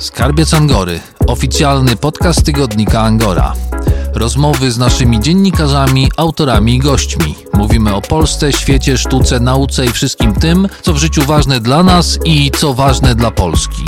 Skarbiec Angory, oficjalny podcast tygodnika Angora. Rozmowy z naszymi dziennikarzami, autorami i gośćmi. Mówimy o Polsce, świecie, sztuce, nauce i wszystkim tym, co w życiu ważne dla nas i co ważne dla Polski.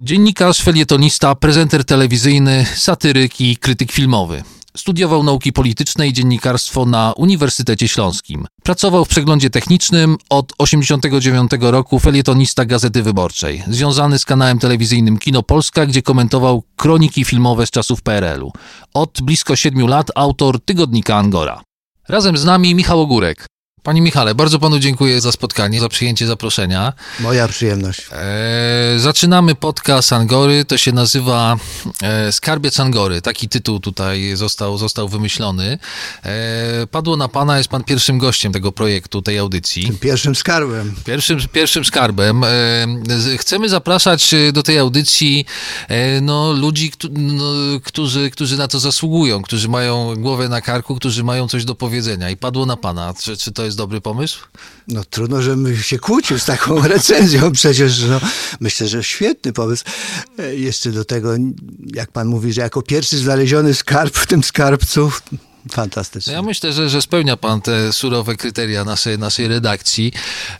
Dziennikarz, felietonista, prezenter telewizyjny, satyryk i krytyk filmowy. Studiował nauki polityczne i dziennikarstwo na Uniwersytecie Śląskim. Pracował w przeglądzie technicznym od 1989 roku felietonista Gazety Wyborczej, związany z kanałem telewizyjnym Kino Polska, gdzie komentował kroniki filmowe z czasów PRL-u. Od blisko siedmiu lat autor tygodnika Angora. Razem z nami Michał Ogórek. Panie Michale, bardzo panu dziękuję za spotkanie, za przyjęcie zaproszenia. Moja przyjemność. E, zaczynamy podcast Angory, to się nazywa e, Skarbiec Angory. Taki tytuł tutaj został, został wymyślony. E, padło na pana, jest pan pierwszym gościem tego projektu, tej audycji. Tym pierwszym skarbem. Pierwszym, pierwszym skarbem. E, chcemy zapraszać do tej audycji e, no, ludzi, no, którzy, którzy na to zasługują, którzy mają głowę na karku, którzy mają coś do powiedzenia. I padło na pana. Czy, czy to jest dobry pomysł? No trudno, żebym się kłócił z taką recenzją. Przecież no, myślę, że świetny pomysł. E, jeszcze do tego, jak pan mówi, że jako pierwszy znaleziony skarb w tym skarbcu, Fantastycznie. Ja myślę, że, że spełnia pan te surowe kryteria naszej, naszej redakcji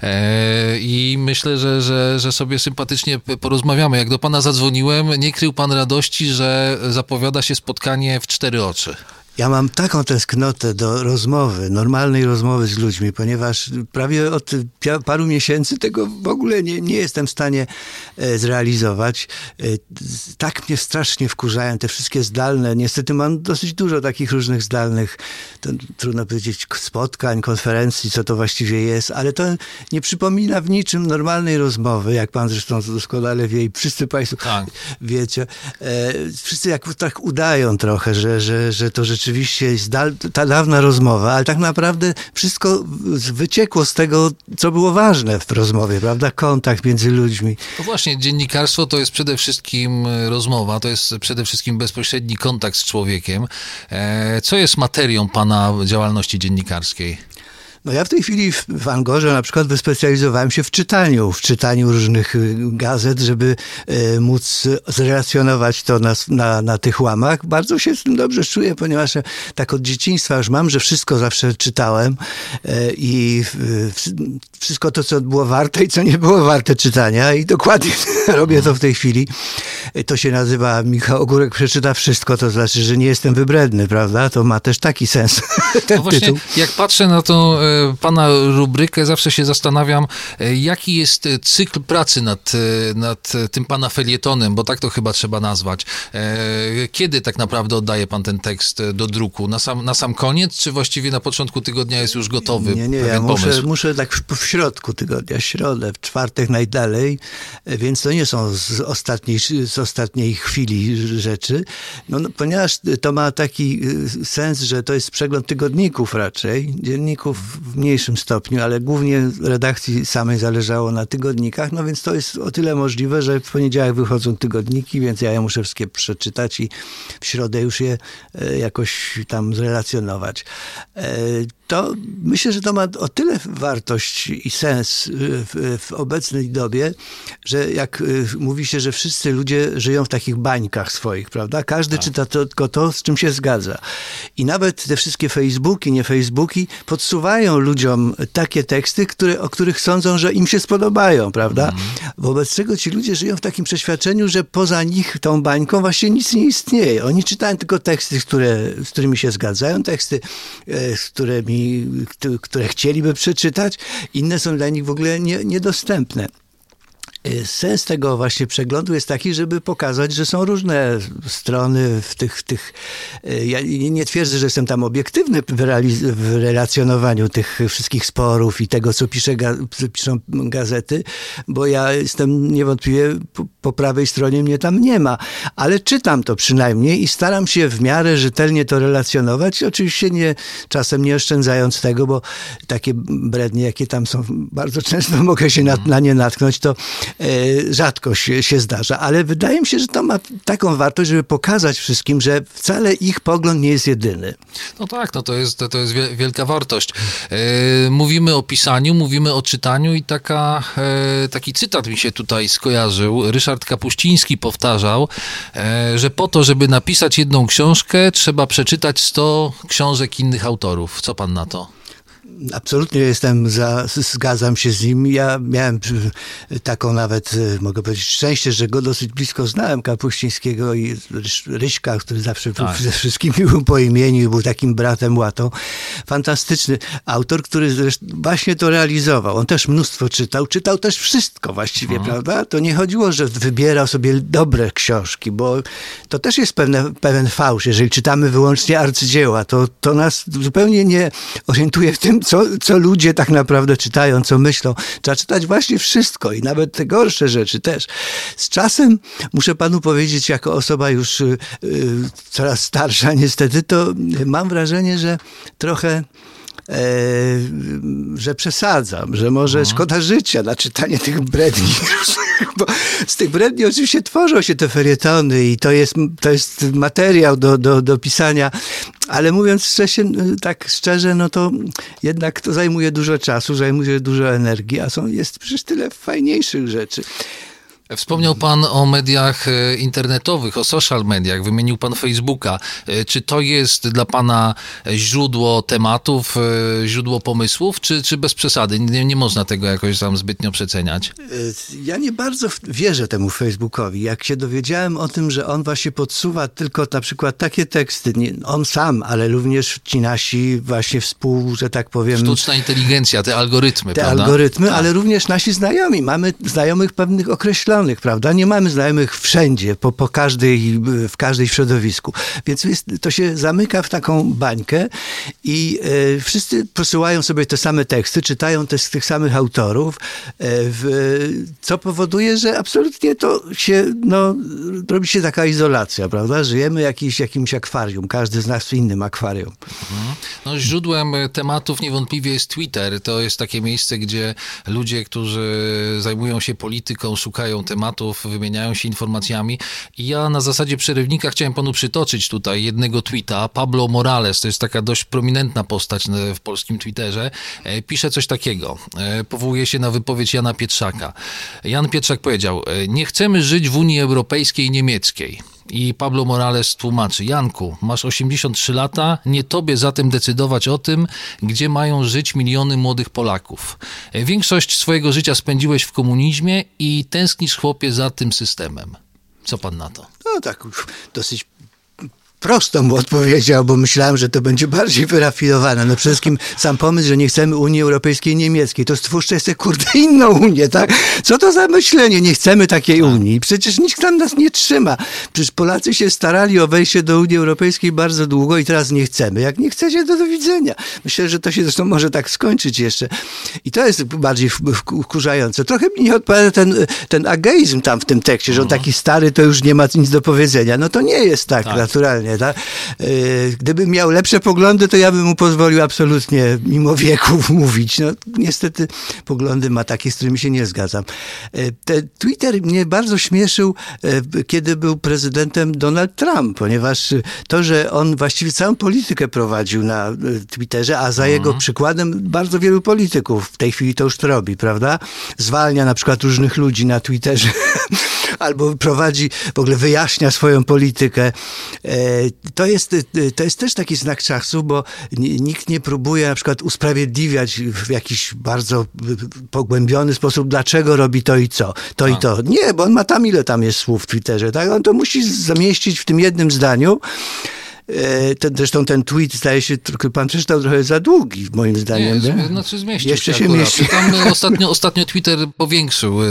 e, i myślę, że, że, że sobie sympatycznie porozmawiamy. Jak do pana zadzwoniłem, nie krył pan radości, że zapowiada się spotkanie w cztery oczy. Ja mam taką tęsknotę do rozmowy, normalnej rozmowy z ludźmi, ponieważ prawie od paru miesięcy tego w ogóle nie, nie jestem w stanie e, zrealizować. E, tak mnie strasznie wkurzają te wszystkie zdalne. Niestety mam dosyć dużo takich różnych zdalnych, to, trudno powiedzieć, spotkań, konferencji, co to właściwie jest, ale to nie przypomina w niczym normalnej rozmowy, jak pan zresztą doskonale wie i wszyscy państwo tak. wiecie. E, wszyscy jak tak udają trochę, że, że, że to rzeczywiście rzeczywiście jest ta dawna rozmowa, ale tak naprawdę wszystko wyciekło z tego, co było ważne w rozmowie, prawda? Kontakt między ludźmi. No właśnie, dziennikarstwo to jest przede wszystkim e, rozmowa, to jest przede wszystkim bezpośredni kontakt z człowiekiem. E, co jest materią pana działalności dziennikarskiej? No ja w tej chwili w, w Angorze na przykład wyspecjalizowałem się w czytaniu, w czytaniu różnych y, gazet, żeby e, móc zrelacjonować to na, na, na tych łamach. Bardzo się z tym dobrze czuję, ponieważ tak od dzieciństwa już mam, że wszystko zawsze czytałem e, i wszystko to, co było warte i co nie było warte czytania i dokładnie robię to w tej chwili. To się nazywa Michał Ogórek przeczyta wszystko, to znaczy, że nie jestem wybredny, prawda? To ma też taki sens. Ten no właśnie, tytuł. jak patrzę na to pana rubrykę zawsze się zastanawiam, e, jaki jest cykl pracy nad, e, nad tym pana felietonem, bo tak to chyba trzeba nazwać. E, kiedy tak naprawdę oddaje pan ten tekst do druku? Na sam, na sam koniec, czy właściwie na początku tygodnia jest już gotowy? Nie, nie, ja muszę, muszę tak w środku tygodnia, środę, w czwartek najdalej, więc to nie są z ostatniej, z ostatniej chwili rzeczy, no, no, ponieważ to ma taki sens, że to jest przegląd tygodników raczej, dzienników w mniejszym stopniu, ale głównie redakcji samej zależało na tygodnikach, no więc to jest o tyle możliwe, że w poniedziałek wychodzą tygodniki, więc ja je muszę wszystkie przeczytać i w środę już je e, jakoś tam zrelacjonować. To myślę, że to ma o tyle wartość i sens w, w, obecnej dobie, że jak y, mówi się, że wszyscy ludzie żyją w takich bańkach swoich, prawda? Każdy tak. czyta tylko to, z czym się zgadza. I nawet te wszystkie Facebooki, nie Facebooki podsuwają ludziom takie teksty, które, o których sądzą, że im się spodobają, prawda? Mhm. Wobec czego ci ludzie żyją w takim przeświadczeniu, że poza nich, tą bańką, właśnie nic nie istnieje. Oni czytają tylko teksty, które, z którymi się zgadzają, teksty, e, z którymi które chcieliby przeczytać, inne są dla nich w ogóle nie, niedostępne. Y, sens tego właśnie przeglądu jest taki, żeby pokazać, że są różne strony w tych, w tych y, ja nie twierdzę, że jestem tam obiektywny w, relacjonowaniu tych wszystkich sporów i tego, co, pisze, co piszą gazety, bo ja jestem niewątpliwie po, po, prawej stronie, mnie tam nie ma, ale czytam to przynajmniej i staram się w miarę rzetelnie to relacjonować, oczywiście nie, czasem nie oszczędzając tego, bo takie brednie, jakie tam są, bardzo często mogę się na, na nie natknąć, to rzadko się, się zdarza, ale wydaje mi się, że to ma taką wartość, żeby pokazać wszystkim, że wcale ich pogląd nie jest jedyny. No tak, no to jest, to jest wielka wartość. E, mówimy o pisaniu, mówimy o czytaniu i taka, e, taki cytat mi się tutaj skojarzył. Ryszard Kapuściński powtarzał, e, że po to, żeby napisać jedną książkę, trzeba przeczytać 100 książek innych autorów. Co pan na to? Absolutnie jestem za, zgadzam się z nim. Ja miałem taką nawet, e, mogę powiedzieć, szczęście, że go dosyć blisko znałem, Kapuścińskiego i Ryśka, który zawsze tak. ze wszystkimi był po imieniu i był takim bratem łatą. Fantastyczny autor, który zresztą właśnie to realizował. On też mnóstwo czytał, czytał też wszystko właściwie, mhm. prawda? To nie chodziło, że wybierał sobie dobre książki, bo to też jest pewne, pewien fałsz. Jeżeli czytamy wyłącznie arcydzieła, to, to nas zupełnie nie orientuje w tym, co, co ludzie tak naprawdę czytają, co myślą. Trzeba czytać właśnie wszystko i nawet te gorsze rzeczy też. Z czasem, muszę panu powiedzieć, jako osoba już y, y, coraz starsza niestety, to mam wrażenie, że trochę że przesadzam, że może mhm. szkoda życia na czytanie tych bredni. Bo z tych bredni oczywiście tworzą się te ferietony i to jest, to jest materiał do, do, do pisania, ale mówiąc szczerze, tak szczerze, no to jednak to zajmuje dużo czasu, zajmuje dużo energii, a są, jest przecież tyle fajniejszych rzeczy. Wspomniał Pan o mediach e, internetowych, o social mediach, wymienił Pan Facebooka. E, czy to jest dla Pana źródło tematów, e, źródło pomysłów, czy, czy bez przesady? Nie, nie można tego jakoś tam zbytnio przeceniać. Ja nie bardzo wierzę temu Facebookowi. Jak się dowiedziałem o tym, że on właśnie podsuwa tylko na przykład takie teksty, nie on sam, ale również ci nasi właśnie współ, że tak powiem... Sztuczna inteligencja, te algorytmy, Te prawda? algorytmy, tak. ale również nasi znajomi. Mamy znajomych pewnych określonych prawda? Nie mamy znajomych wszędzie, po, po każdej, w każdej środowisku. Więc jest, to się zamyka w taką bańkę i e, wszyscy posyłają sobie te same teksty, czytają te z tych samych autorów, e, w, co powoduje, że absolutnie to się, no, robi się taka izolacja, prawda? Żyjemy jakiś, jakimś akwarium, każdy z nas w innym akwarium. Mhm. No, źródłem tematów niewątpliwie jest Twitter. To jest takie miejsce, gdzie ludzie, którzy zajmują się polityką, szukają tematów, wymieniają się informacjami. I ja na zasadzie przerywnika chciałem panu przytoczyć tutaj jednego tweeta. Pablo Morales, to jest taka dość prominentna postać w polskim Twitterze, e, pisze coś takiego. E, powołuje się na wypowiedź Jana Pietrzaka. Jan Pietrzak powiedział: e, Nie chcemy żyć w Unii Europejskiej niemieckiej. I Pablo Morales tłumaczy: Janku, masz 83 lata, nie tobie zatem decydować o tym, gdzie mają żyć miliony młodych Polaków. Większość swojego życia spędziłeś w komunizmie i tęsknisz, chłopie, za tym systemem. Co pan na to? No tak, dosyć prosto mu odpowiedział, bo myślałem, że to będzie bardziej wyrafinowane. No przede wszystkim sam pomysł, że nie chcemy Unii Europejskiej i Niemieckiej, to stwórzcie sobie kurde inną Unię, tak? Co to za myślenie? Nie chcemy takiej tak. Unii. Przecież nikt tam nas nie trzyma. Przecież Polacy się starali o wejście do Unii Europejskiej bardzo długo i teraz nie chcemy. Jak nie chcecie, to do widzenia. Myślę, że to się zresztą może tak skończyć jeszcze. I to jest bardziej wkurzające. Trochę mi nie odpowiada ten, ten ageizm tam w tym tekście, że on mhm. taki stary, to już nie ma nic do powiedzenia. No to nie jest tak, tak. naturalnie. Tak? Gdybym miał lepsze poglądy, to ja bym mu pozwolił absolutnie mimo wieku mówić. No, niestety poglądy ma takie, z którymi się nie zgadzam. Te Twitter mnie bardzo śmieszył, e, kiedy był prezydentem Donald Trump, ponieważ to, że on właściwie całą politykę prowadził na Twitterze, a za mhm. jego przykładem bardzo wielu polityków w tej chwili to już to robi, prawda? Zwalnia na przykład różnych ludzi na Twitterze albo prowadzi, w ogóle wyjaśnia swoją politykę to jest, to jest też taki znak czasu, bo nikt nie próbuje na przykład usprawiedliwiać w jakiś bardzo pogłębiony sposób, dlaczego robi to i co, to A. i to. Nie, bo on ma tam ile tam jest słów w Twitterze, tak? On to musi zamieścić w tym jednym zdaniu. E, ten, zresztą ten tweet zdaje się, pan przeczytał trochę za długi, moim zdaniem. Nie, znaczy zmieścił Jeszcze się, się mieści. Tam ostatnio, ostatnio Twitter powiększył e,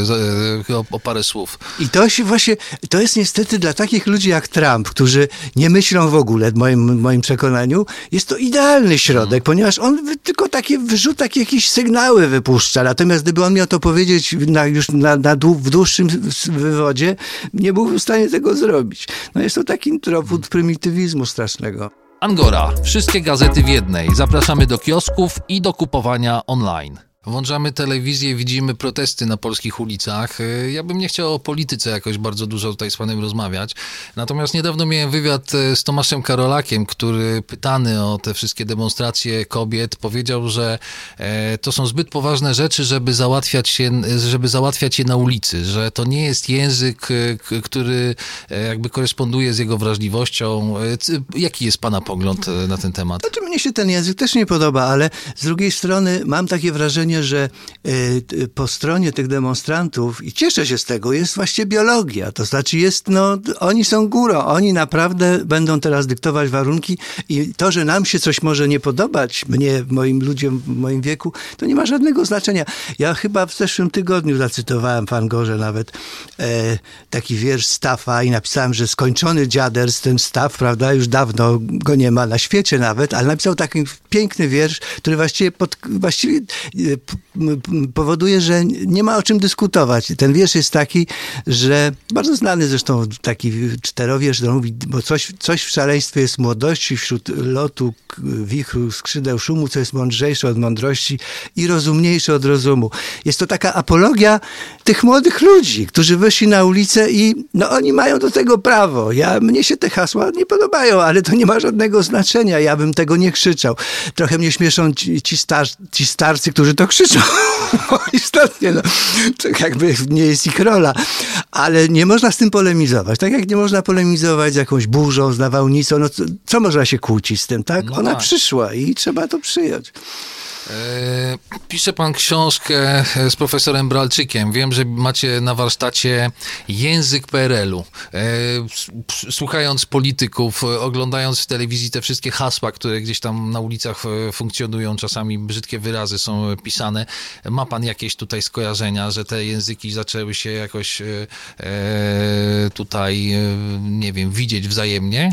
e, o, o, parę słów. I to się właśnie, to jest niestety dla takich ludzi jak Trump, którzy nie myślą w ogóle, w moim, moim przekonaniu, jest to idealny środek, hmm. ponieważ on tylko takie wyrzuta, takie jakieś sygnały wypuszcza. Natomiast gdyby on miał to powiedzieć na, już na, na w dłuższym wywodzie, nie byłby w stanie tego zrobić. No jest to taki dowód prymitywizmu strasznego Angora. Wszystkie gazety w jednej. Zapraszamy do kiosków i do kupowania online. Włączamy telewizję, widzimy protesty na polskich ulicach. E, ja bym nie chciał o polityce jakoś bardzo dużo tutaj z panem rozmawiać. Natomiast niedawno miałem wywiad e, z Tomaszem Karolakiem, który pytany o te wszystkie demonstracje kobiet powiedział, że e, to są zbyt poważne rzeczy, żeby załatwiać się, żeby załatwiać je na ulicy, że to nie jest język, który jakby koresponduje z jego wrażliwością. Jaki jest pana pogląd na ten temat? Znaczy mnie się ten język też nie podoba, ale z drugiej strony mam takie wrażenie, wrażenie, że y, po stronie tych demonstrantów, i cieszę się z tego, jest właśnie biologia. To znaczy jest, no, oni są górą, oni naprawdę będą teraz dyktować warunki i to, że nam się coś może nie podobać, mnie, moim ludziom w moim wieku, to nie ma żadnego znaczenia. Ja chyba w zeszłym tygodniu zacytowałem w Angorze nawet e, taki wiersz Staffa i napisałem, że skończony dziaders, ten Staff, prawda, już dawno go nie ma na świecie nawet, ale napisał taki piękny wiersz, który właściwie, pod, właściwie e, powoduje, że nie ma o czym dyskutować. Ten wiersz jest taki, że bardzo znany zresztą taki czterowiersz, który mówi, bo coś, coś w szaleństwie jest młodości, wśród lotu, wichru, skrzydeł, szumu, co jest mądrzejsze od mądrości i rozumniejsze od rozumu. Jest to taka apologia tych młodych ludzi, którzy wyszli na ulicę i no oni mają do tego prawo. Ja, mnie się te hasła nie podobają, ale to nie ma żadnego znaczenia. Ja bym tego nie krzyczał. Trochę mnie śmieszą ci, ci, star, ci starcy, którzy to krzyczą. Istotnie, no, jakby nie jest ich rola. Ale nie można z tym polemizować. Tak jak nie można polemizować z jakąś burzą, z nawałnicą, no co, co można się kłócić z tym, tak? No Ona tak. przyszła i trzeba to przyjąć. E, pisze pan książkę e, z profesorem Bralczykiem. Wiem, że macie na warsztacie język PRL-u. E, słuchając polityków, oglądając w telewizji te wszystkie hasła, które gdzieś tam na ulicach funkcjonują, czasami brzydkie wyrazy są pisane. Ma pan jakieś tutaj skojarzenia, że te języki zaczęły się jakoś tutaj, nie wiem, widzieć wzajemnie?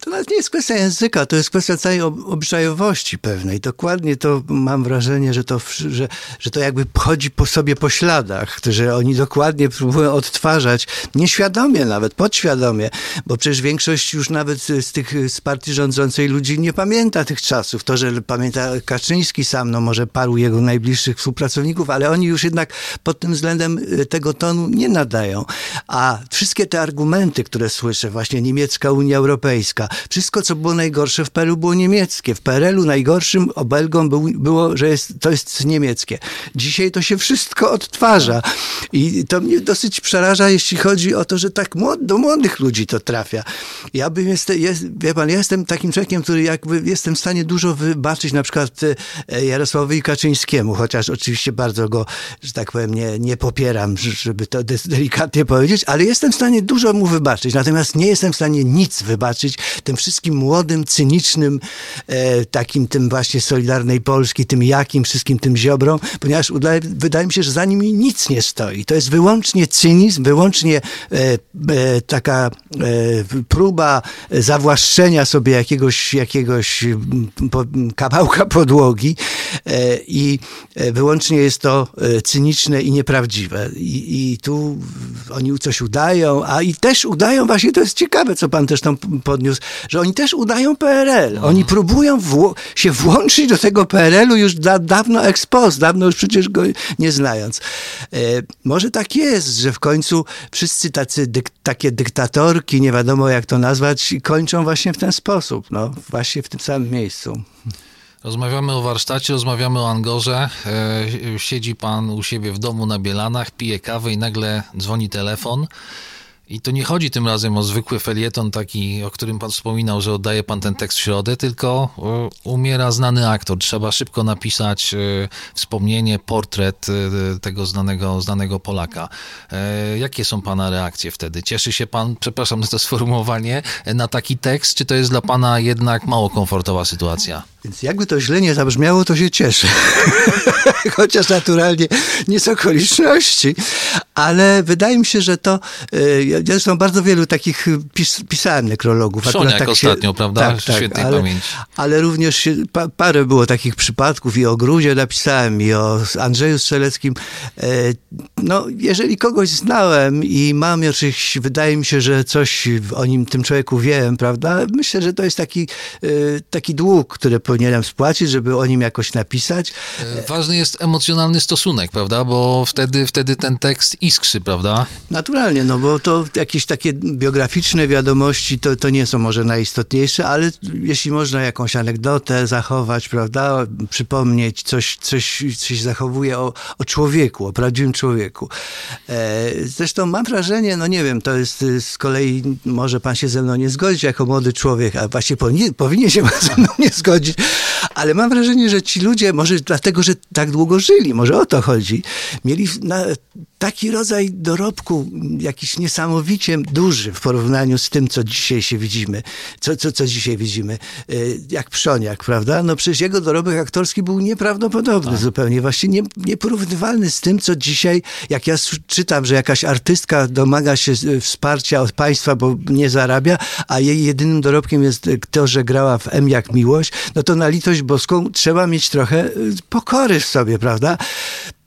To nawet nie jest kwestia języka, to jest kwestia całej obyczajowości pewnej. Dokładnie to mam wrażenie, że to, że, że to jakby chodzi po sobie po śladach, że oni dokładnie próbują odtwarzać, nieświadomie nawet, podświadomie, bo przecież większość już nawet z tych z partii rządzącej ludzi nie pamięta tych czasów. To, że pamięta Kaczyński sam, no może paru jego najbliższych współpracowników, ale oni już jednak pod tym względem y, tego tonu nie nadają. A wszystkie te argumenty, które słyszę, właśnie niemiecka Unia Europejska, wszystko, co było najgorsze w PRL było niemieckie. W PRL-u najgorszym obelgą był, było, że jest, to jest niemieckie. Dzisiaj to się wszystko odtwarza. I to mnie dosyć przeraża, jeśli chodzi o to, że tak młod, do młodych ludzi to trafia. Ja bym jest, jest, wie pan, ja jestem takim człowiekiem, który jakby jestem w stanie dużo wybaczyć na przykład e, Jarosławowi Kaczyńskiemu, chociaż oczywiście bardzo go, że tak powiem, nie, nie popieram, żeby to delikatnie powiedzieć, ale jestem w stanie dużo mu wybaczyć. Natomiast nie jestem w stanie nic wybaczyć tym wszystkim młodym, cynicznym, e, takim tym właśnie Solidarnej Polski, tym jakim, wszystkim tym ziobrom, ponieważ udaje, wydaje mi się, że za nimi nic nie stoi. To jest wyłącznie cynizm, wyłącznie e, e, taka e, próba zawłaszczenia sobie jakiegoś, jakiegoś kawałka podłogi i e, wyłącznie jest to cyniczne i nieprawdziwe. I, I tu oni coś udają, a i też udają, właśnie to jest ciekawe, co pan też tam podniósł, że oni też udają PRL. Mhm. Oni próbują wło się włączyć do tego PRL-u już da dawno ekspos, dawno już przecież go nie znając. E, może tak jest, że w końcu wszyscy tacy dyk takie dyktatorki, nie wiadomo jak to nazwać, kończą właśnie w ten sposób, no, właśnie w tym samym miejscu. Rozmawiamy o warsztacie, rozmawiamy o Angorze. E, siedzi pan u siebie w domu na Bielanach, pije kawę i nagle dzwoni telefon. I to nie chodzi tym razem o zwykły felieton taki, o którym pan wspominał, że oddaje pan ten tekst w środę, tylko e, umiera znany aktor. Trzeba szybko napisać e, wspomnienie, portret e, tego znanego, znanego Polaka. Jakie są pana reakcje wtedy? Cieszy się pan, przepraszam za to sformułowanie, na taki tekst, czy to jest dla pana jednak mało komfortowa sytuacja? Więc jakby to źle nie zabrzmiało, to się cieszę. Chociaż naturalnie nie z okoliczności. Ale wydaje mi się, że to, zresztą bardzo wielu takich pis, pisałem nekrologów. Przoniak tak ostatnio, się, prawda? Tak, tak, Świetnej ale, pamięci. Ale również się, pa, parę było takich przypadków i o Gruzie napisałem i o Andrzeju Strzeleckim. E, no, jeżeli kogoś znałem i mam jakiś, wydaje mi się, że coś o nim, tym człowieku wiem, prawda? Myślę, że to jest taki, e, taki dług, który powinienem spłacić, żeby o nim jakoś napisać. E, ważny jest emocjonalny stosunek, prawda? Bo wtedy, wtedy ten tekst iskrzy, prawda? Naturalnie, no bo to jakieś takie biograficzne wiadomości to, to nie są może najistotniejsze, ale jeśli można jakąś anegdotę zachować, prawda, przypomnieć, coś, coś, coś zachowuje o, o człowieku, o prawdziwym człowieku. E, zresztą mam wrażenie, no nie wiem, to jest z kolei, może pan się ze mną nie zgodzić jako młody człowiek, a właśnie powinien, powinien się ze mną nie zgodzić, ale mam wrażenie, że ci ludzie, może dlatego, że tak długo żyli, może o to chodzi, mieli na, taki rodzaj dorobku, jakiś niesamowicie duży w porównaniu z tym, co dzisiaj się widzimy, co, co, co dzisiaj widzimy, e, jak Przoniak, prawda? No przecież jego dorobek aktorski był nieprawdopodobny tak. zupełnie, właśnie nie, nieporównywalny z tym, co dzisiaj, jak ja czytam, że jakaś artystka domaga się e, wsparcia od państwa, bo nie zarabia, a jej jedynym dorobkiem jest to, że grała w M jak miłość, no to na litość boską trzeba mieć trochę e, pokory w sobie, prawda?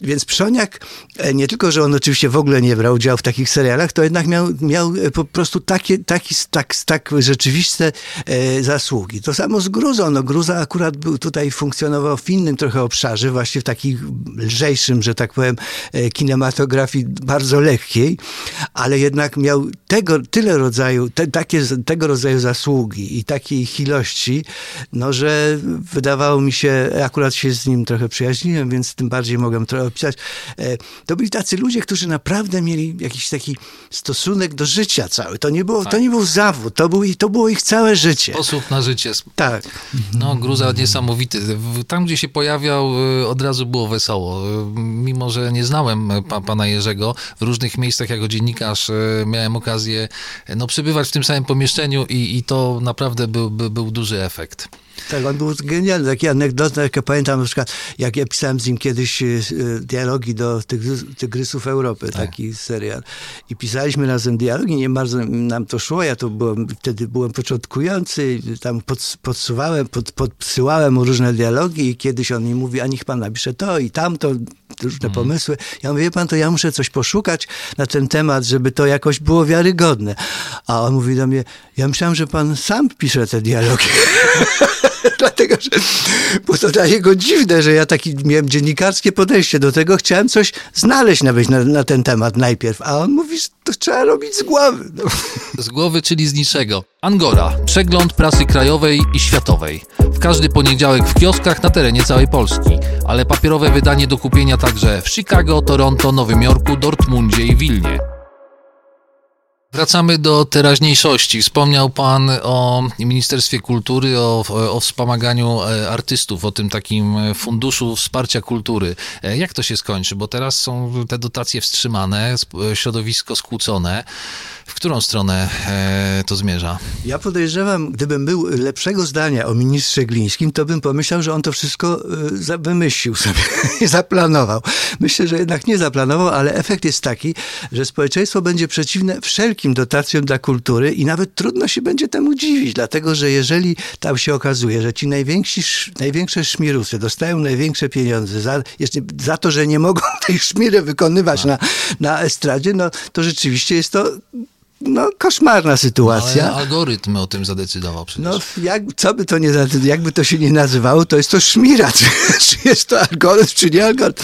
Więc Przoniak, e, nie tylko, że on oczywiście w ogóle nie brał udziału w takich serialach, to jednak miał, miał e, po prostu takie, taki, tak, tak rzeczywiste e, zasługi. To samo z Gruzą. No, Gruza akurat był tutaj, funkcjonował w innym trochę obszarze, właśnie w takim lżejszym, że tak powiem, e, kinematografii bardzo lekkiej, ale jednak miał tego, tyle rodzaju, te, takie, tego rodzaju zasługi i takiej ilości, no, że wydawało mi się, akurat się z nim trochę przyjaźniłem, więc tym bardziej mogłem trochę opisać. E, to byli tacy ludzie, którzy naprawdę mieli jakiś taki stosunek do życia cały. To nie, było, tak. to nie był zawód, to, był, to było ich całe życie. Sposób na życie. Tak. No, Gruza niesamowity. Tam, gdzie się pojawiał, e, od razu było wesoło. E, mimo, że nie znałem pa, pana Jerzego, w różnych miejscach jako dziennikarz miałem okazję no, przebywać w tym samym pomieszczeniu i, i to naprawdę był, był, był duży efekt. Tak, on był genialny. Takie anegdoty, jak ja pamiętam na przykład, jak ja pisałem z nim kiedyś e, dialogi do Tygrysów Europy, tak. taki serial. I pisaliśmy razem dialogi, nie bardzo nam to szło. Ja to byłem, wtedy byłem początkujący, tam pod, podsuwałem, pod, podsyłałem mu różne dialogi i kiedyś on mi mówi, a niech pan napisze to i tamto, różne mm. pomysły. Ja mówię, wie pan, to ja muszę coś poszukać na ten temat, żeby to jakoś było wiarygodne. A on mówi do mnie, ja myślałem, że pan sam pisze te dialogi. Dlatego, że było to dla niego dziwne, że ja taki miałem dziennikarskie podejście do tego. Chciałem coś znaleźć nawet na, na ten temat najpierw. A on mówi, że to trzeba robić z głowy. No. Z głowy, czyli z niczego. Angora. Przegląd prasy krajowej i światowej. Każdy poniedziałek w kioskach na terenie całej Polski. Ale papierowe wydanie do kupienia także w Chicago, Toronto, Nowym Jorku, Dortmundzie i Wilnie. Wracamy do teraźniejszości. Wspomniał Pan o Ministerstwie Kultury, o, o wspomaganiu e, artystów, o tym takim funduszu wsparcia kultury. E, jak to się skończy? Bo teraz są te dotacje wstrzymane, środowisko skłócone. W którą stronę e, to zmierza? Ja podejrzewam, gdybym był lepszego zdania o ministrze Glińskim, to bym pomyślał, że on to wszystko wymyślił sobie i zaplanował. Myślę, że jednak nie zaplanował, ale efekt jest taki, że społeczeństwo będzie przeciwne wszelkim dotacjom dla kultury i nawet trudno się będzie temu dziwić, dlatego że jeżeli tam się okazuje, że ci najwięksi, największe szmirusy dostają największe pieniądze za, za to, że nie mogą tej szmiry wykonywać na, na estradzie, no to rzeczywiście jest to no, koszmarna sytuacja. No, ale algorytm o tym zadecydował przecież. No, jak, co by to nie, jakby to się nie nazywało, to jest to szmira, czy, jest to algorytm, czy nie algorytm.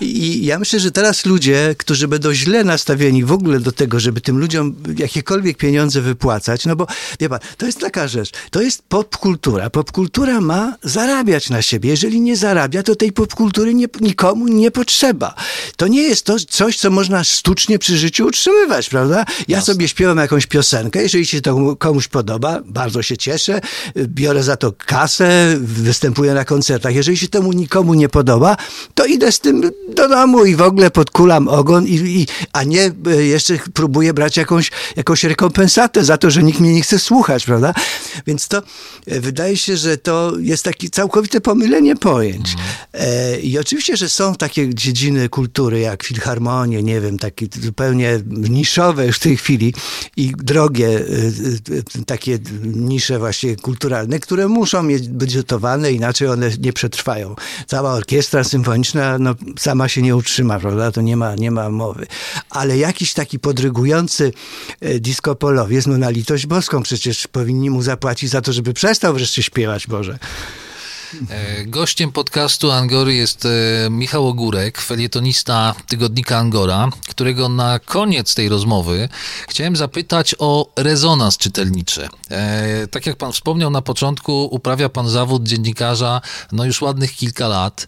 I ja myślę, że teraz ludzie, którzy będą źle nastawieni w ogóle do tego, żeby tym ludziom jakiekolwiek pieniądze wypłacać, no bo, wie pan, to jest taka rzecz, to jest popkultura. Popkultura ma zarabiać na siebie. Jeżeli nie zarabia, to tej popkultury nie, nikomu nie potrzeba. To nie jest to coś, co można sztucznie przy życiu utrzymywać, prawda? Ja sobie sobie śpiewam jakąś piosenkę, jeżeli się to komuś podoba, bardzo się cieszę, biorę za to kasę, występuję na koncertach. Jeżeli się temu nikomu nie podoba, to idę z tym do domu i w ogóle podkulam ogon, i, i, a nie e, jeszcze próbuję brać jakąś, jakąś rekompensatę za to, że nikt mnie nie chce słuchać, prawda? Więc to e, wydaje się, że to jest takie całkowite pomylenie pojęć. Mm. I oczywiście, że są takie dziedziny kultury, jak filharmonie, nie wiem, takie zupełnie niszowe już w tej chwili, i drogie takie nisze właśnie kulturalne, które muszą mieć budżetowane, inaczej one nie przetrwają. Cała orkiestra symfoniczna no, sama się nie utrzyma, prawda? To nie ma, nie ma mowy. Ale jakiś taki podrygujący diskopolowiec, no na litość boską przecież powinni mu zapłacić za to, żeby przestał wreszcie śpiewać, Boże. E, gościem podcastu Angory jest e, Michał Ogórek, felietonista tygodnika Angora, którego na koniec tej rozmowy chciałem zapytać o rezonans czytelniczy. E, tak jak pan wspomniał na początku, uprawia pan zawód dziennikarza no już ładnych kilka lat.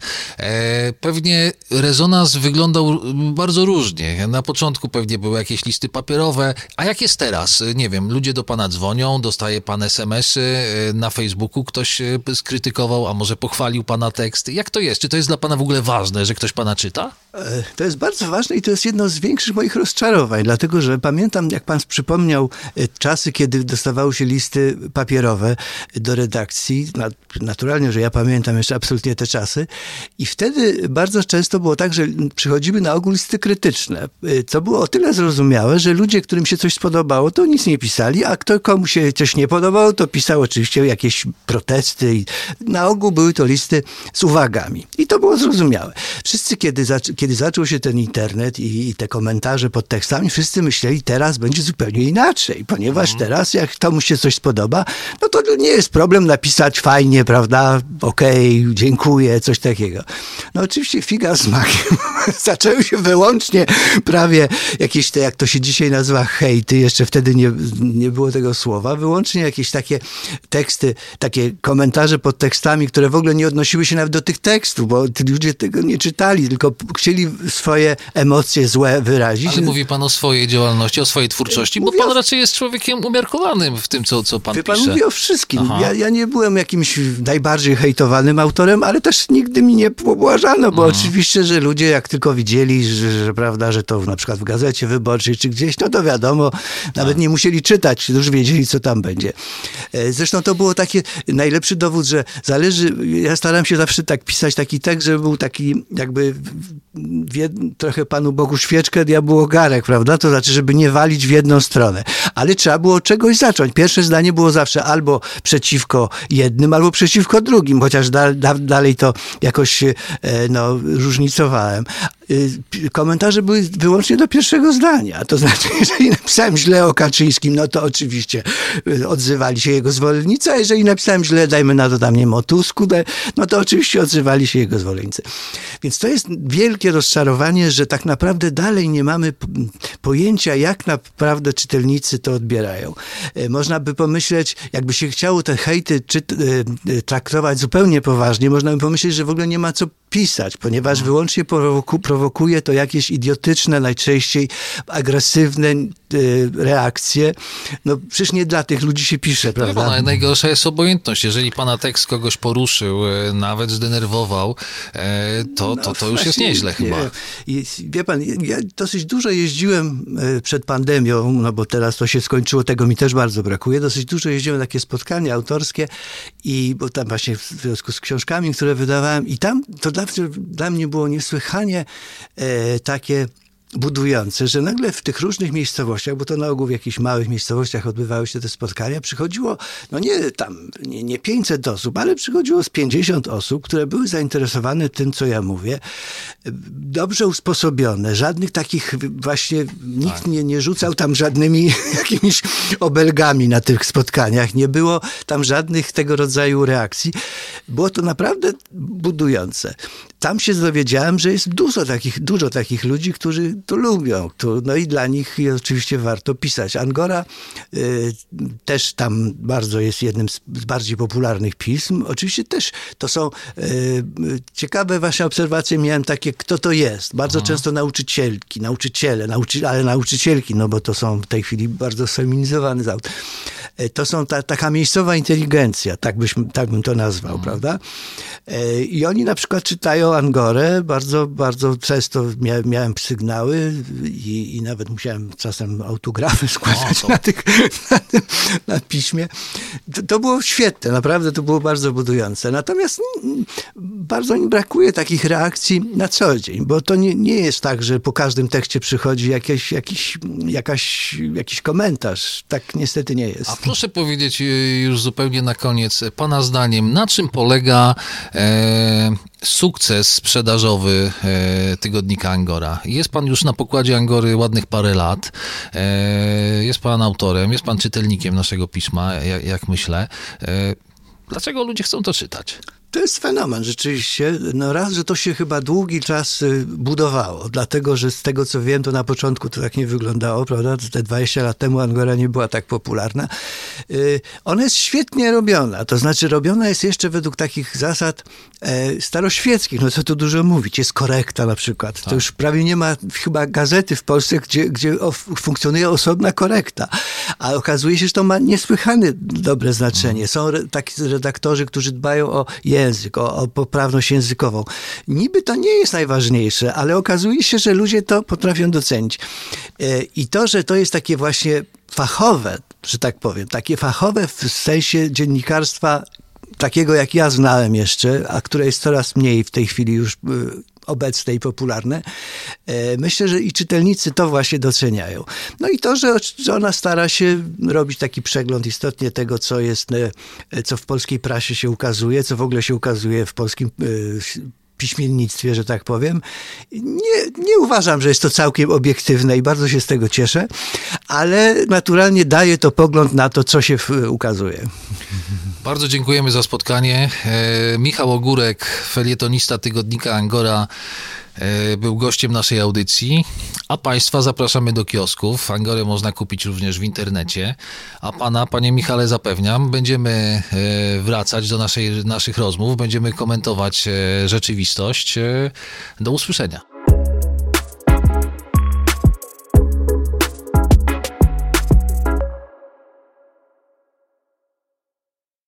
Pewnie rezonans wyglądał bardzo różnie. Na początku pewnie były jakieś listy papierowe, a jak jest teraz? Nie wiem, ludzie do pana dzwonią, dostaje pan SMS-y, na Facebooku ktoś skrytykował, a może pochwalił pana tekst. Jak to jest? Czy to jest dla pana w ogóle ważne, że ktoś pana czyta? E, to jest bardzo ważne i to jest jedno z większych moich rozczarowań, dlatego że pamiętam, jak pan przypomniał, e, czasy, kiedy dostawały się listy papierowe do redakcji. Naturalnie, że ja pamiętam jeszcze absolutnie te czasy. I wtedy bardzo często było tak, że przychodziły na ogół listy krytyczne, e, co było o tyle zrozumiałe, że ludzie, którym się coś spodobało, to nic nie pisali, a kto komu się coś nie podobało, to pisał oczywiście jakieś protesty i na ogół były to listy z uwagami. I to było zrozumiałe. Wszyscy, kiedy, kiedy zaczął się ten internet i, i, te komentarze pod tekstami, wszyscy myśleli, teraz będzie zupełnie inaczej, ponieważ mhm. teraz jak komuś się coś spodoba, no to nie jest problem napisać fajnie, prawda, okej, okay, dziękuję, coś takiego. No oczywiście figa z makiem. Zaczęły się wyłącznie prawie jakieś te, jak to się dzisiaj nazywa, hejty, jeszcze wtedy nie, nie było tego słowa, wyłącznie jakieś takie teksty, takie komentarze pod tekstami, które w ogóle nie odnosiły się nawet do tych tekstów, bo ludzie tego nie czytali, tylko chcieli swoje emocje złe wyrazić. Ale mówi pan o swojej działalności, o swojej twórczości, Mówię bo pan o... raczej jest człowiekiem umiarkowanym w tym, co, co pan Wie pan pisze. mówi o wszystkim. Ja, ja, nie byłem jakimś najbardziej hejtowanym autorem, ale też nigdy mi nie pobłażano, bo mhm. oczywiście, że ludzie jak tylko widzieli, że, że, prawda, że to na przykład w Gazecie Wyborczej czy gdzieś, no to wiadomo, nawet tak. nie musieli czytać, już wiedzieli, co tam będzie. E, zresztą to było taki najlepszy dowód, że zależy ja staram się zawsze tak pisać taki tekst, żeby był taki jakby trochę Panu Bogu świeczkę, diabłu ogarek, prawda? To znaczy, żeby nie walić w jedną stronę. Ale trzeba było czegoś zacząć. Pierwsze zdanie było zawsze albo przeciwko jednym, albo przeciwko drugim, chociaż da, da, dalej to jakoś e, no, różnicowałem. Y, komentarze były wyłącznie do pierwszego zdania. To znaczy, jeżeli napisałem źle o Kaczyńskim, no to oczywiście y, odzywali się jego zwolennicy, a jeżeli napisałem źle, dajmy na to tam nie o no to oczywiście odzywali się jego zwolennicy. Więc to jest wielkie rozczarowanie, że tak naprawdę dalej nie mamy pojęcia, jak naprawdę czytelnicy to odbierają. Y, można by pomyśleć, jakby się chciało te hejty czy, traktować zupełnie poważnie, można by pomyśleć, że w ogóle nie ma co pisać, ponieważ wyłącznie prowoku, prowokuje to jakieś idiotyczne, najczęściej agresywne reakcje. No przecież nie dla tych ludzi się pisze, prawda? No, najgorsza jest obojętność. Jeżeli pana tekst kogoś poruszył, nawet zdenerwował, to, to, to już jest nieźle chyba. I, wie pan, ja dosyć dużo jeździłem przed pandemią, no bo teraz to się skończyło, tego mi też bardzo brakuje. Dosyć dużo jeździłem na takie spotkania autorskie i bo tam właśnie w związku z książkami, które wydawałem i tam to dla, dla mnie było niesłychanie e, takie budujące, że nagle w tych różnych miejscowościach, bo to na ogół w jakichś małych miejscowościach odbywały się te spotkania, przychodziło, no nie tam, nie, nie 500 osób, ale przychodziło z 50 osób, które były zainteresowane tym, co ja mówię, dobrze usposobione, żadnych takich właśnie, nikt tak. nie, nie rzucał tam żadnymi jakimiś obelgami na tych spotkaniach, nie było tam żadnych tego rodzaju reakcji. Było to naprawdę budujące tam się dowiedziałem, że jest dużo takich, dużo takich ludzi, którzy to lubią. To, no i dla nich oczywiście warto pisać. Angora y, też tam bardzo jest jednym z, bardziej popularnych pism. Oczywiście też to są y, ciekawe wasze obserwacje. Miałem takie, kto to jest. Bardzo Aha. często nauczycielki, nauczyciele, nauczy, ale nauczycielki, no bo to są w tej chwili bardzo feminizowany zawód. to są ta, taka miejscowa inteligencja, tak, byśmy, tak bym to nazwał, mhm. prawda? I oni na przykład czytają Angorę, bardzo, bardzo często mia, miałem sygnały i, i, nawet musiałem czasem autografy składać o, na, tych, na, tym, na piśmie. To, to, było świetne, naprawdę to było bardzo budujące. Natomiast bardzo mi brakuje takich reakcji na co dzień, bo to nie, nie jest tak, że po każdym tekście przychodzi jakieś, jakiś, jakaś, jakiś komentarz. Tak niestety nie jest. A proszę powiedzieć y, już zupełnie na koniec, pana zdaniem, na czym polega e, sukces sprzedażowy e, tygodnika Angora? Jest pan już na pokładzie Angory ładnych parę lat, e, jest pan autorem, jest pan czytelnikiem naszego pisma, jak, myślę. E, dlaczego ludzie chcą to czytać? To jest fenomen rzeczywiście. No raz, że to się chyba długi czas y, budowało, dlatego że z tego co wiem, to na początku to tak nie wyglądało, prawda? Te 20 lat temu Angora nie była tak popularna. Y, ona jest świetnie robiona, to znaczy robiona jest jeszcze według takich zasad e, staroświeckich, no co tu dużo mówić, jest korekta na przykład. Tak. To już prawie nie ma chyba gazety w Polsce, gdzie, gdzie funkcjonuje osobna korekta, a okazuje się, że to ma niesłychane dobre znaczenie. Są taki redaktorzy, którzy dbają o język, o, o poprawność językową. Niby to nie jest najważniejsze, ale okazuje się, że ludzie to potrafią docenić. E, I to, że to jest takie właśnie fachowe, że tak powiem, takie fachowe w sensie dziennikarstwa takiego, jak ja znałem jeszcze, a które jest coraz mniej w tej chwili już e, obecne i popularne. E, myślę, że i czytelnicy to właśnie doceniają. No i to, że, ona stara się robić taki przegląd istotnie tego, co jest, e, co w polskiej prasie się ukazuje, co w ogóle się ukazuje w polskim e, piśmiennictwie, że tak powiem. Nie, nie uważam, że jest to całkiem obiektywne i bardzo się z tego cieszę, ale naturalnie daje to pogląd na to, co się ukazuje. Bardzo dziękujemy za spotkanie. E, Michał Ogórek, felietonista tygodnika Angora, e, był gościem naszej audycji, a Państwa zapraszamy do kiosków. Angorę można kupić również w internecie. A Pana, Panie Michale, zapewniam, będziemy e, wracać do naszej, naszych rozmów, będziemy komentować rzeczywistość. Do usłyszenia.